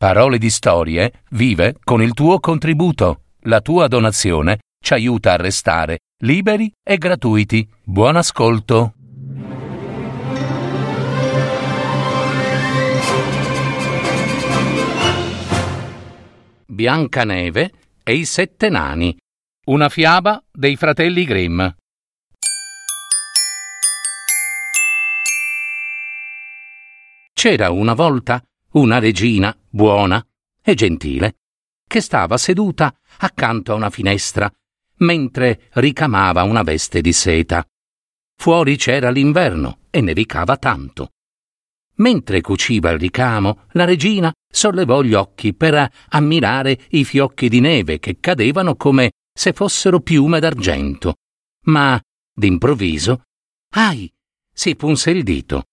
Parole di Storie vive con il tuo contributo. La tua donazione ci aiuta a restare liberi e gratuiti. Buon ascolto. Biancaneve e i sette nani. Una fiaba dei fratelli Grimm. C'era una volta una regina buona e gentile, che stava seduta accanto a una finestra mentre ricamava una veste di seta. Fuori c'era l'inverno e nevicava tanto. Mentre cuciva il ricamo, la regina sollevò gli occhi per ammirare i fiocchi di neve che cadevano come se fossero piume d'argento. Ma, d'improvviso, ai, si punse il dito.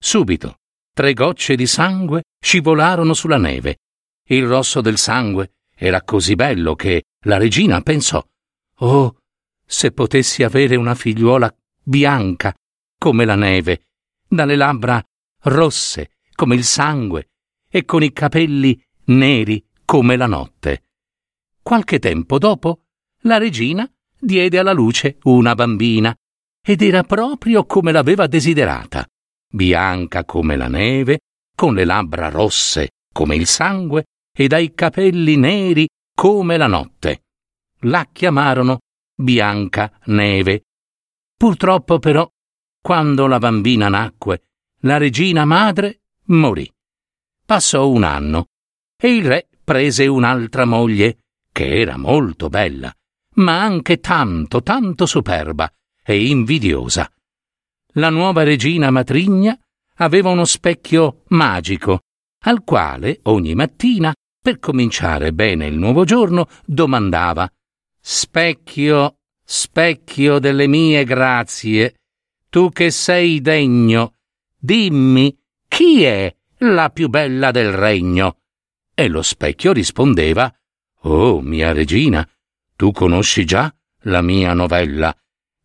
Subito Tre gocce di sangue scivolarono sulla neve. Il rosso del sangue era così bello che la regina pensò Oh, se potessi avere una figliuola bianca come la neve, dalle labbra rosse come il sangue e con i capelli neri come la notte. Qualche tempo dopo, la regina diede alla luce una bambina ed era proprio come l'aveva desiderata bianca come la neve, con le labbra rosse come il sangue e dai capelli neri come la notte. La chiamarono Bianca Neve. Purtroppo però, quando la bambina nacque, la regina madre morì. Passò un anno e il re prese un'altra moglie, che era molto bella, ma anche tanto, tanto superba e invidiosa la nuova regina matrigna aveva uno specchio magico, al quale ogni mattina, per cominciare bene il nuovo giorno, domandava Specchio, specchio delle mie grazie, tu che sei degno, dimmi chi è la più bella del regno? E lo specchio rispondeva Oh, mia regina, tu conosci già la mia novella.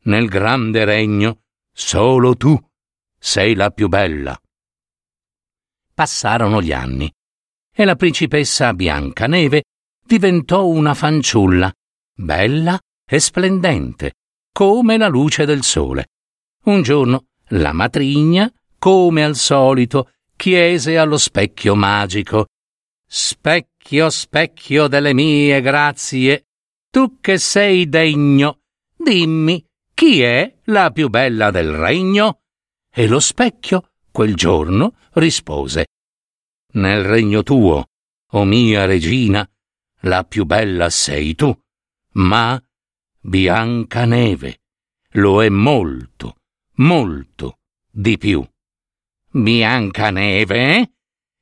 Nel grande regno Solo tu sei la più bella. Passarono gli anni e la principessa Biancaneve diventò una fanciulla, bella e splendente, come la luce del sole. Un giorno la matrigna, come al solito, chiese allo specchio magico Specchio, specchio delle mie grazie, tu che sei degno, dimmi chi è la più bella del regno? E lo specchio, quel giorno, rispose Nel regno tuo, o mia regina, la più bella sei tu, ma Biancaneve lo è molto, molto di più. Biancaneve? Eh?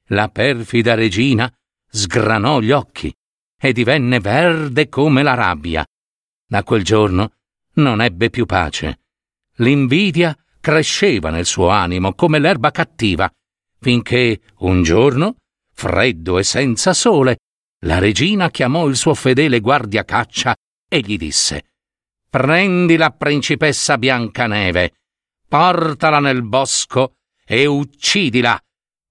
La perfida regina sgranò gli occhi e divenne verde come la rabbia. Da quel giorno non ebbe più pace. L'invidia cresceva nel suo animo come l'erba cattiva, finché un giorno, freddo e senza sole, la regina chiamò il suo fedele guardiacaccia e gli disse Prendi la principessa Biancaneve, portala nel bosco e uccidila.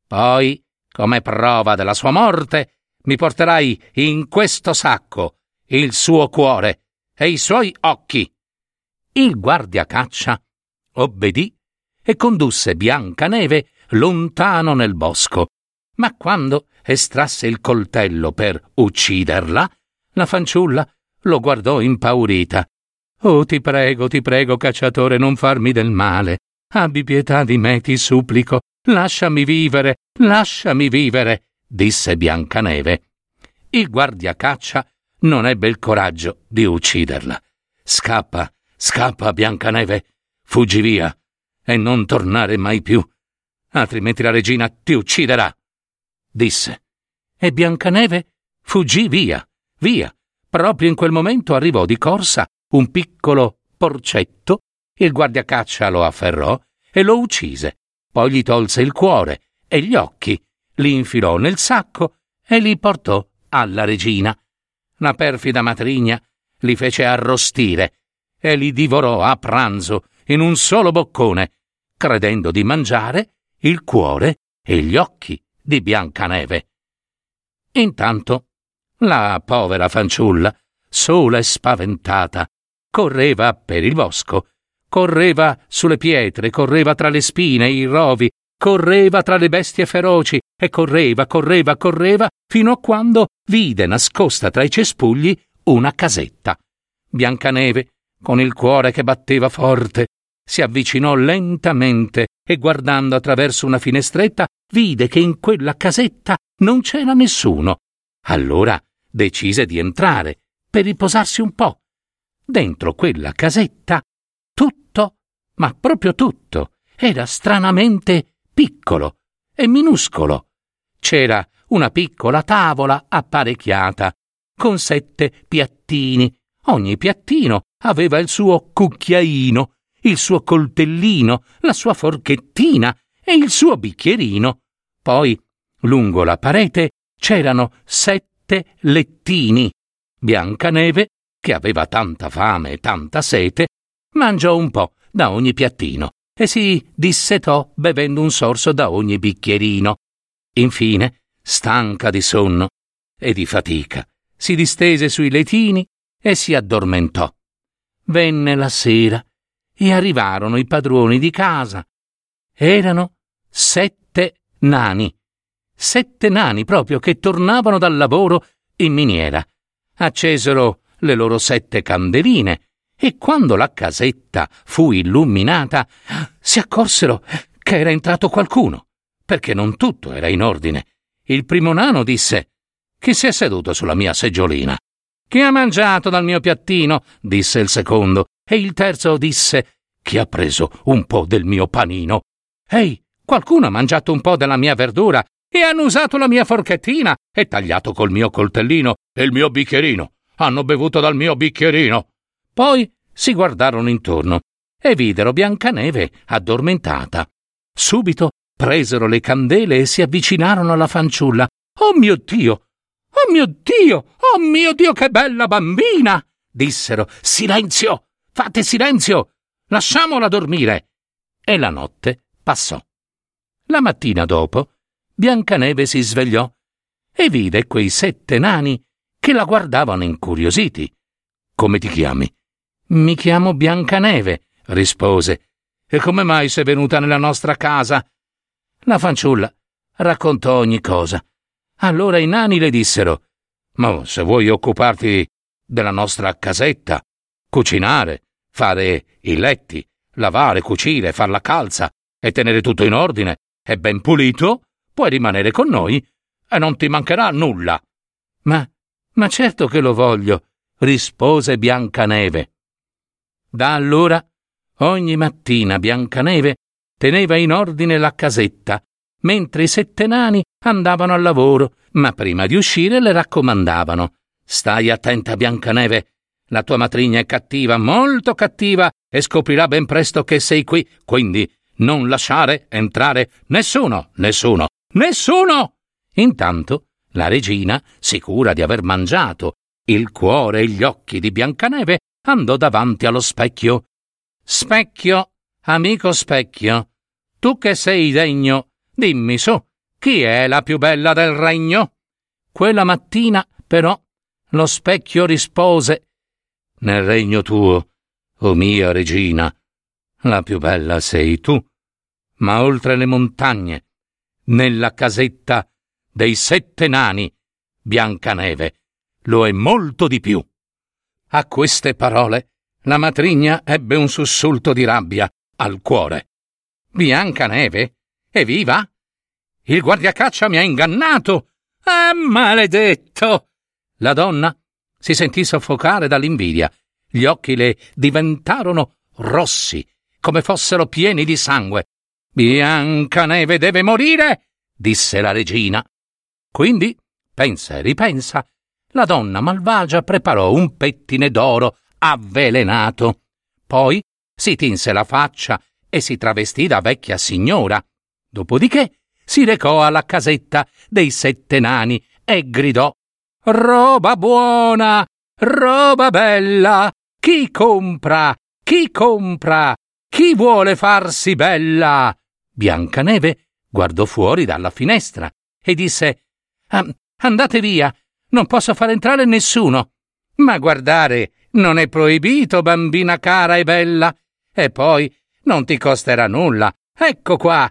Poi, come prova della sua morte, mi porterai in questo sacco il suo cuore e i suoi occhi. Il guardiacaccia obbedì e condusse Biancaneve lontano nel bosco. Ma quando estrasse il coltello per ucciderla, la fanciulla lo guardò impaurita. Oh, ti prego, ti prego, cacciatore, non farmi del male. Abbi pietà di me, ti supplico. Lasciami vivere, lasciami vivere, disse Biancaneve. Il guardiacaccia non ebbe il coraggio di ucciderla. Scappa, Scappa, Biancaneve, fuggi via e non tornare mai più, altrimenti la regina ti ucciderà, disse. E Biancaneve fuggì via, via. Proprio in quel momento arrivò di corsa un piccolo porcetto, il guardiacaccia lo afferrò e lo uccise. Poi gli tolse il cuore e gli occhi, li infilò nel sacco e li portò alla regina. La perfida matrigna li fece arrostire e li divorò a pranzo in un solo boccone, credendo di mangiare il cuore e gli occhi di Biancaneve. Intanto la povera fanciulla, sola e spaventata, correva per il bosco, correva sulle pietre, correva tra le spine e i rovi, correva tra le bestie feroci e correva, correva, correva, fino a quando vide nascosta tra i cespugli una casetta. Biancaneve, con il cuore che batteva forte, si avvicinò lentamente e guardando attraverso una finestretta vide che in quella casetta non c'era nessuno. Allora decise di entrare per riposarsi un po'. Dentro quella casetta tutto, ma proprio tutto, era stranamente piccolo e minuscolo. C'era una piccola tavola apparecchiata, con sette piattini. Ogni piattino aveva il suo cucchiaino, il suo coltellino, la sua forchettina e il suo bicchierino. Poi, lungo la parete, c'erano sette lettini. Biancaneve, che aveva tanta fame e tanta sete, mangiò un po' da ogni piattino e si dissetò bevendo un sorso da ogni bicchierino. Infine, stanca di sonno e di fatica, si distese sui letini e si addormentò. Venne la sera e arrivarono i padroni di casa. Erano sette nani. Sette nani proprio che tornavano dal lavoro in miniera. Accesero le loro sette candeline e quando la casetta fu illuminata si accorsero che era entrato qualcuno, perché non tutto era in ordine. Il primo nano disse Chi si è seduto sulla mia seggiolina? Chi ha mangiato dal mio piattino? disse il secondo, e il terzo disse Chi ha preso un po' del mio panino? Ehi, qualcuno ha mangiato un po' della mia verdura e hanno usato la mia forchettina e tagliato col mio coltellino e il mio bicchierino. Hanno bevuto dal mio bicchierino. Poi si guardarono intorno e videro Biancaneve addormentata. Subito presero le candele e si avvicinarono alla fanciulla. Oh mio Dio! Oh mio Dio! Oh mio Dio, che bella bambina! dissero. Silenzio! Fate silenzio! Lasciamola dormire! E la notte passò. La mattina dopo, Biancaneve si svegliò e vide quei sette nani che la guardavano incuriositi. Come ti chiami? Mi chiamo Biancaneve, rispose. E come mai sei venuta nella nostra casa? La fanciulla raccontò ogni cosa. Allora i nani le dissero: Ma se vuoi occuparti della nostra casetta, cucinare, fare i letti, lavare, cucire, far la calza e tenere tutto in ordine e ben pulito, puoi rimanere con noi e non ti mancherà nulla. Ma, ma certo che lo voglio, rispose Biancaneve. Da allora, ogni mattina Biancaneve teneva in ordine la casetta, mentre i sette nani andavano al lavoro, ma prima di uscire le raccomandavano Stai attenta, Biancaneve. La tua matrigna è cattiva, molto cattiva, e scoprirà ben presto che sei qui, quindi non lasciare entrare nessuno, nessuno, nessuno! Intanto la regina, sicura di aver mangiato il cuore e gli occhi di Biancaneve, andò davanti allo specchio. Specchio, amico specchio, tu che sei degno, dimmi su, chi è la più bella del regno? Quella mattina, però, lo specchio rispose Nel regno tuo, o oh mia regina, la più bella sei tu, ma oltre le montagne, nella casetta dei sette nani, Biancaneve, lo è molto di più. A queste parole la matrigna ebbe un sussulto di rabbia al cuore. Biancaneve? È viva? Il guardiacaccia mi ha ingannato! Ah, maledetto! La donna si sentì soffocare dall'invidia. Gli occhi le diventarono rossi, come fossero pieni di sangue. Biancaneve deve morire, disse la regina. Quindi, pensa e ripensa, la donna malvagia preparò un pettine d'oro avvelenato. Poi si tinse la faccia e si travestì da vecchia signora. Dopodiché si recò alla casetta dei sette nani e gridò Roba buona, roba bella, chi compra, chi compra, chi vuole farsi bella? Biancaneve guardò fuori dalla finestra e disse andate via, non posso far entrare nessuno. Ma guardare, non è proibito, bambina cara e bella. E poi non ti costerà nulla. Ecco qua.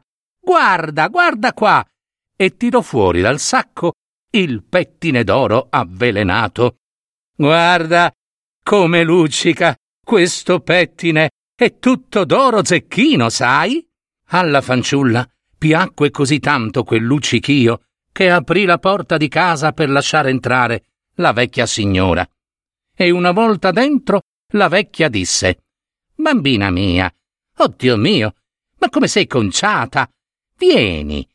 Guarda, guarda qua. E tirò fuori dal sacco il pettine d'oro avvelenato. Guarda come luccica questo pettine. È tutto d'oro zecchino, sai? Alla fanciulla piacque così tanto quel luccichio che aprì la porta di casa per lasciare entrare la vecchia signora. E una volta dentro la vecchia disse Bambina mia, oddio mio, ma come sei conciata? Vieni,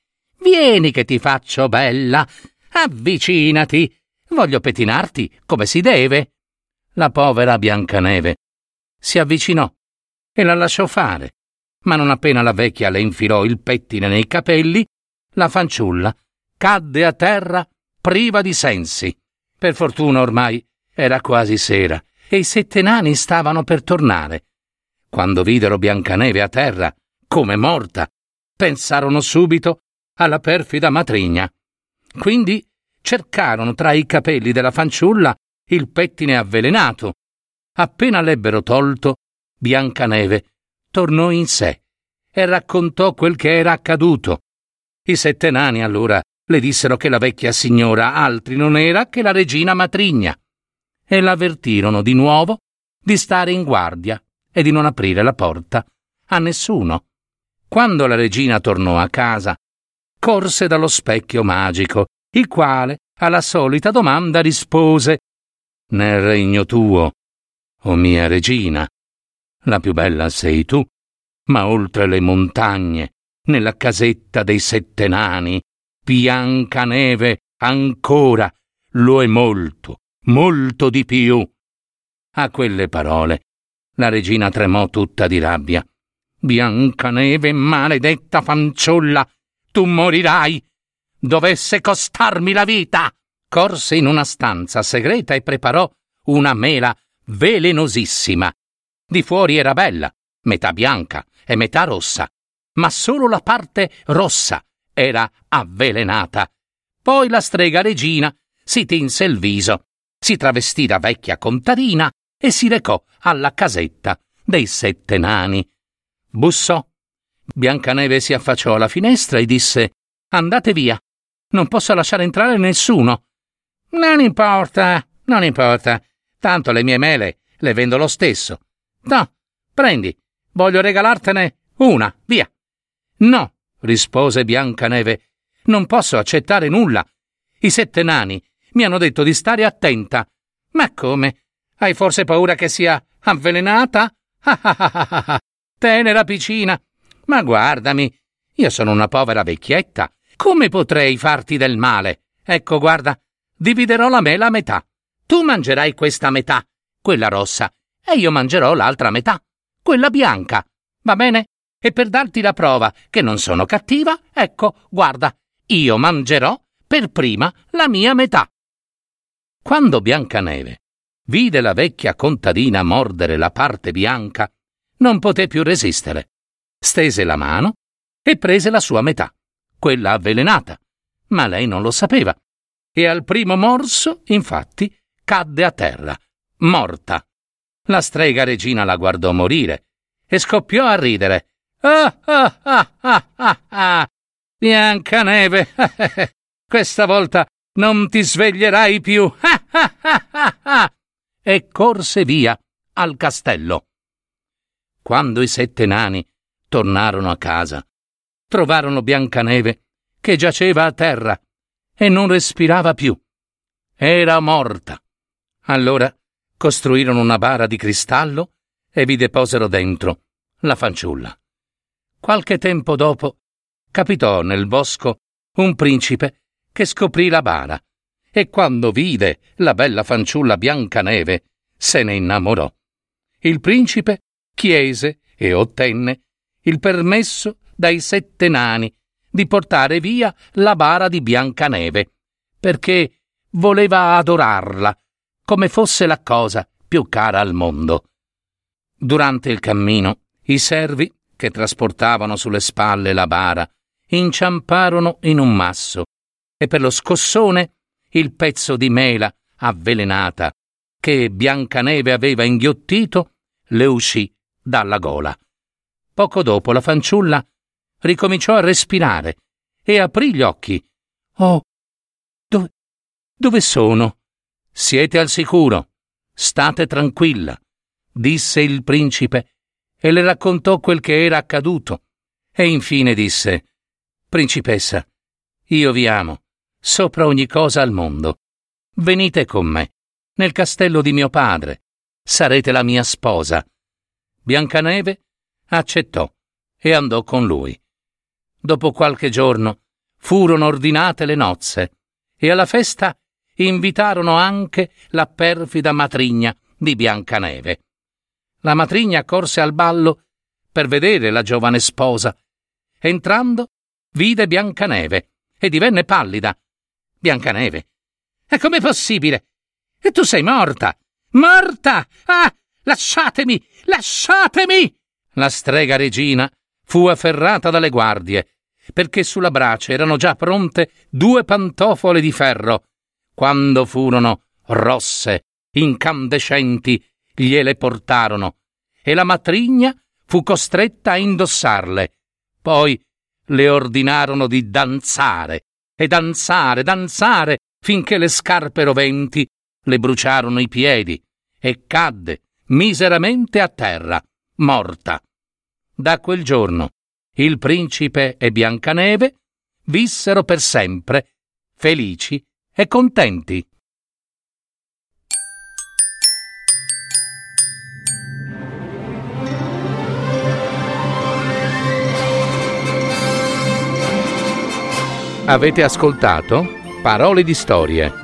vieni che ti faccio bella. Avvicinati. Voglio pettinarti come si deve. La povera Biancaneve si avvicinò e la lasciò fare, ma non appena la vecchia le infilò il pettine nei capelli, la fanciulla cadde a terra priva di sensi. Per fortuna ormai era quasi sera e i sette nani stavano per tornare. Quando videro Biancaneve a terra, come morta, pensarono subito alla perfida matrigna. Quindi cercarono tra i capelli della fanciulla il pettine avvelenato. Appena l'ebbero tolto, Biancaneve tornò in sé e raccontò quel che era accaduto. I sette nani allora le dissero che la vecchia signora altri non era che la regina matrigna e l'avvertirono di nuovo di stare in guardia e di non aprire la porta a nessuno. Quando la regina tornò a casa, corse dallo specchio magico, il quale alla solita domanda rispose Nel regno tuo, o oh mia regina, la più bella sei tu, ma oltre le montagne, nella casetta dei sette nani, bianca neve ancora lo è molto, molto di più. A quelle parole la regina tremò tutta di rabbia. Biancaneve, maledetta fanciulla, tu morirai. Dovesse costarmi la vita. Corse in una stanza segreta e preparò una mela velenosissima. Di fuori era bella, metà bianca e metà rossa, ma solo la parte rossa era avvelenata. Poi la strega regina si tinse il viso si travestì da vecchia contadina e si recò alla casetta dei sette nani. Bussò. Biancaneve si affacciò alla finestra e disse Andate via. Non posso lasciare entrare nessuno. Non importa, non importa. Tanto le mie mele le vendo lo stesso. No, prendi. Voglio regalartene una, via. No, rispose Biancaneve. Non posso accettare nulla. I sette nani mi hanno detto di stare attenta. Ma come? Hai forse paura che sia avvelenata? Ah! Tenera piccina! Ma guardami, io sono una povera vecchietta. Come potrei farti del male? Ecco, guarda, dividerò la mela a metà. Tu mangerai questa metà, quella rossa, e io mangerò l'altra metà, quella bianca. Va bene? E per darti la prova che non sono cattiva, ecco, guarda, io mangerò per prima la mia metà. Quando Biancaneve vide la vecchia contadina mordere la parte bianca, non poté più resistere. Stese la mano e prese la sua metà, quella avvelenata, ma lei non lo sapeva. E al primo morso, infatti, cadde a terra, morta. La strega regina la guardò morire e scoppiò a ridere. Ah ah ah ah ah ah! Biancaneve! Questa volta non ti sveglierai più. e corse via al castello. Quando i sette nani tornarono a casa, trovarono Biancaneve che giaceva a terra e non respirava più. Era morta. Allora costruirono una bara di cristallo e vi deposero dentro la fanciulla. Qualche tempo dopo capitò nel bosco un principe che scoprì la bara e quando vide la bella fanciulla Biancaneve se ne innamorò. Il principe chiese e ottenne il permesso dai sette nani di portare via la bara di Biancaneve, perché voleva adorarla come fosse la cosa più cara al mondo. Durante il cammino, i servi che trasportavano sulle spalle la bara inciamparono in un masso e per lo scossone il pezzo di mela avvelenata che Biancaneve aveva inghiottito le uscì dalla gola. Poco dopo la fanciulla ricominciò a respirare e aprì gli occhi. Oh, dove, dove sono? Siete al sicuro. State tranquilla, disse il principe e le raccontò quel che era accaduto. E infine disse: Principessa, io vi amo, sopra ogni cosa al mondo. Venite con me, nel castello di mio padre. Sarete la mia sposa. Biancaneve accettò e andò con lui. Dopo qualche giorno furono ordinate le nozze e alla festa invitarono anche la perfida matrigna di Biancaneve. La matrigna corse al ballo per vedere la giovane sposa. Entrando, vide Biancaneve e divenne pallida. Biancaneve. E com'è possibile? E tu sei morta! Morta! Ah! Lasciatemi! Lasciatemi! La strega regina fu afferrata dalle guardie, perché sulla brace erano già pronte due pantofole di ferro. Quando furono rosse, incandescenti, gliele portarono, e la matrigna fu costretta a indossarle. Poi le ordinarono di danzare, e danzare, danzare, finché le scarpe roventi le bruciarono i piedi, e cadde miseramente a terra, morta. Da quel giorno il principe e Biancaneve vissero per sempre felici e contenti. Avete ascoltato Parole di storie,